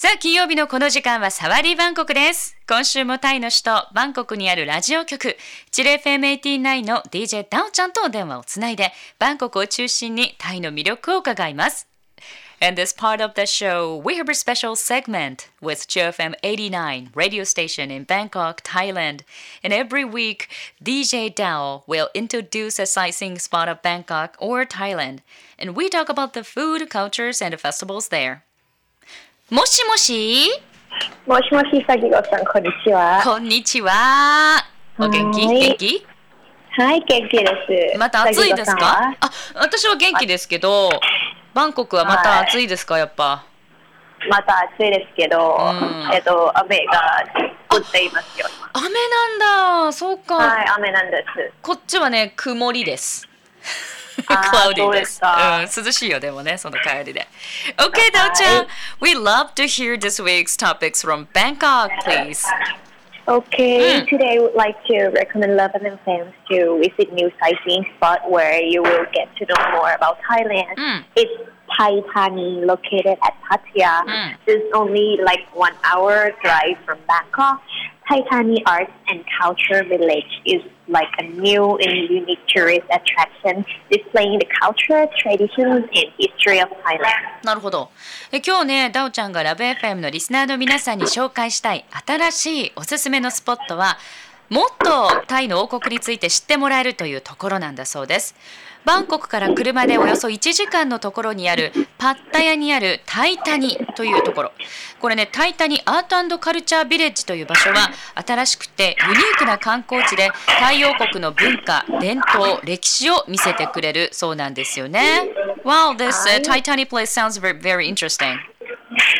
さあ、金曜日のこの時間はサワディバンコクです。今週もタイの首都バンコクにあるラジオ局、チレ FM89 の DJ ダオちゃんとお電話をつないで、バンコクを中心にタイの魅力を伺います。In this part of the show, we have a special segment with GFM89 radio station in Bangkok, Thailand. And every week, DJ Dao will introduce a sightseeing spot of Bangkok or Thailand. And we talk about the food, cultures, and the festivals there. もしもし？もしもし、さぎごさん、こんにちは。こんにちは。お元気？はい元気？はい、元気です。また暑いですか？は？あ、私は元気ですけど、バンコクはまた暑いですか？やっぱ。また暑いですけど、うんえっと、雨が降っていますよ。雨なんだ。そうか。はい、雨なんです。こっちはね、曇りです。あー cloudy そうで。ですすかうん、涼しいよ、でもね、その帰りで。Okay, ダオちゃん。We love to hear this week's topics from Bangkok, please. Okay, Mm. today I would like to recommend Lebanon fans to visit new sightseeing spot where you will get to know more about Thailand. Mm. It's Thai Thani, located at Pattaya. Mm. It's only like one hour drive from Bangkok. Thai Thani Arts and Culture Village is like a new and unique tourist attraction displaying the culture, traditions, and history of Thailand. なるほど。え今日ね、ダオちゃんがラブ FM のリスナーの皆さんに紹介したい新しいおすすめのスポットは、もっとタイの王国について知ってもらえるというところなんだそうです。バンコクから車でおよそ1時間のところにあるパッタヤにあるタイタニというところ。これね、タイタニアートカルチャービレッジという場所は新しくてユニークな観光地でタイ王国の文化、伝統、歴史を見せてくれるそうなんですよね。Wow, this uh, Taitani place sounds very, very interesting.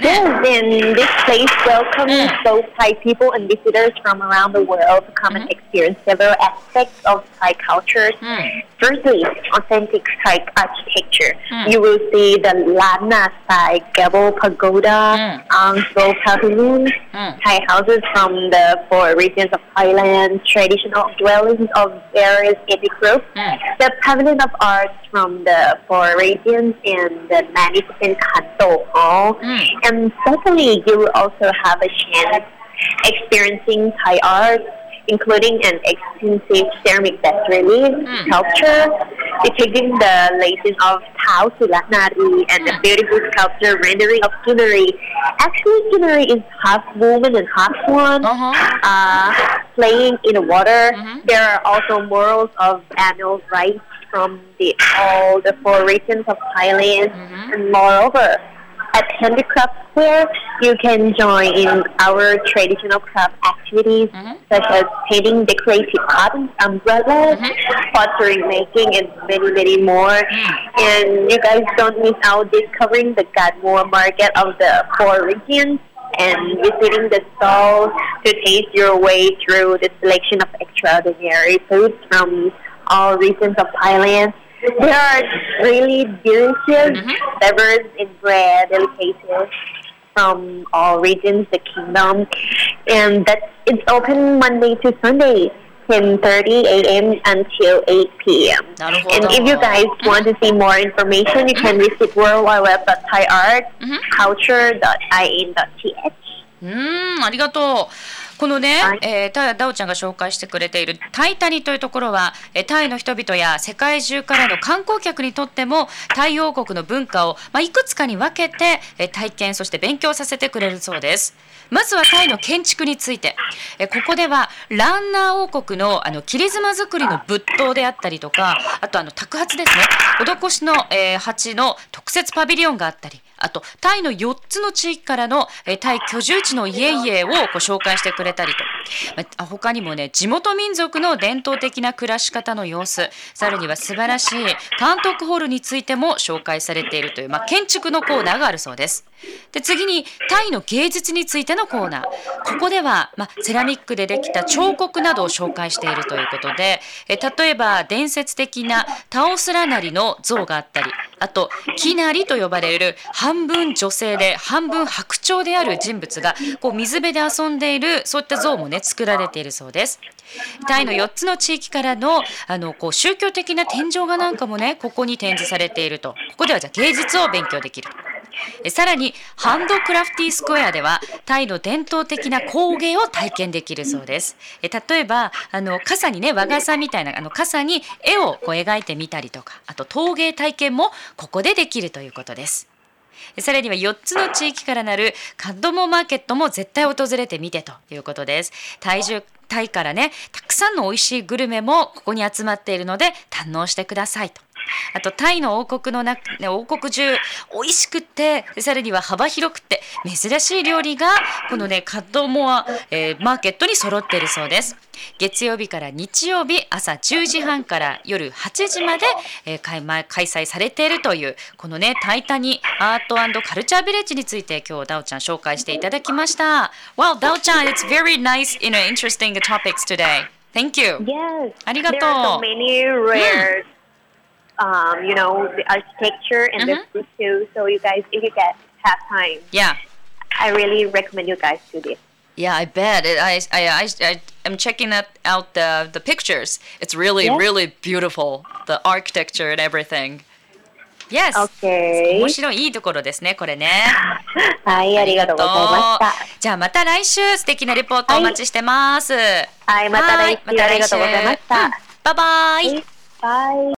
Yes, and this place welcomes both Thai people and visitors from around the world to come and experience several aspects of Thai culture. Mm. Firstly, authentic Thai architecture. Mm. You will see the Lana Thai Gable Pagoda, Mm. Angso Pavilion, Mm. Thai houses from the four regions of Thailand, traditional dwellings of various ethnic groups, Mm. the pavilion of arts from the four regions, and the magnificent Kanto Hall. Mm. And secondly, you will also have a chance experiencing Thai art, including an extensive ceramic bas relief Mm. sculpture depicting the legend of Tao Sulatnari and a Mm. beautiful sculpture rendering of Kinari. Actually, Kinari is half woman and half swan. Uh-huh. Uh, playing in the water. Mhm. There are also murals of animal rights from the all the four regions of Thailand. Mhm. And moreover, at Handicraft Square, you can join in our traditional craft activities Mhm. such as painting decorative art umbrellas, Mhm. pottery making, and many, many more. And you guys don't miss out discovering the Gadmore market of the four regions and visiting the stalls to taste your way through the selection of extraordinary foods from all regions of Thailand. There are really delicious, Mhm. diverse, and rare delicacies from all regions, the kingdom, and that it's open Monday to Sunday. 10:30 a.m. until 8 p.m. なるほど。 And if you guys want to see more information, you can visit worldwideweb.thaiart.culture.in.th. うーん、ありがとう。 このね、はい。えータダオちゃんが紹介してくれているタイタニというところは、えータイの人々や世界中からの観光客にとってもタイ王国の文化を、まあ、いくつかに分けて、えー体験そして勉強させてくれるそうです。まずはタイの建築について、えーここではランナー王国のあの切妻作りの仏塔であったりとかあとあの托鉢ですね。施しの、えー鉢の特設パビリオンがあったりあとタイの4つの地域からの、えータイ居住地の家々をこう紹介してくれたりと、まあ他にもね地元民族の伝統的な暮らし方の様子。さらには素晴らしい監督ホールについても紹介されているという、まあ、建築のコーナーがあるそうです。で次にタイの芸術についてのコーナー。ここでは、ま、セラミックでできた彫刻などを紹介しているということでえ例えば伝説的なタオスラナリの像があったりあときなりと呼ばれる半分女性で半分白鳥である人物がこう水辺で遊んでいるそういった像もね作られているそうです。タイの4つの地域からのあのこう宗教的な天井画なんかもねここに展示されているとここではじゃあ芸術を勉強できる。さらにハンドクラフティースクエアではタイの伝統的な工芸を体験できるそうです。例えばあの傘にね和傘みたいなあの傘に絵をこう描いてみたりとかあと陶芸体験もここでできるということです。さらには4つの地域からなるカッドモーマーケットも絶対訪れてみてということです。体重タイからねたくさんの美味しいグルメもここに集まっているので堪能してくださいと。あとタイの王国の中、ね、王国中美味しくってさらには幅広くて珍しい料理がこのねカッドモア、えー、マーケットに揃っているそうです。月曜日から日曜日朝10時半から夜8時まで、えー、開開催されているというこのねタイタニアートカルチャービレッジについて今日ダオちゃん紹介していただきました。Well ダオちゃん it's very nice you know interesting topics today. Thank you. Yes. ありがとう There are so many rare、うん um, you know, the architecture and the food too. So you guys, if you get have time, Yeah. I really recommend you guys do this. Yeah, I bet. It, I, I, I, I am checking that out the, the pictures. It's really, Yeah. really beautiful. The architecture and everything. Yes. Okay. 面白いいいところですね、これね。はい、ありがとうございましじゃあまた来週素敵なレポートお待ちしてます。はた。はい、また来週またありがとうございました。うんバイバイ。バイ。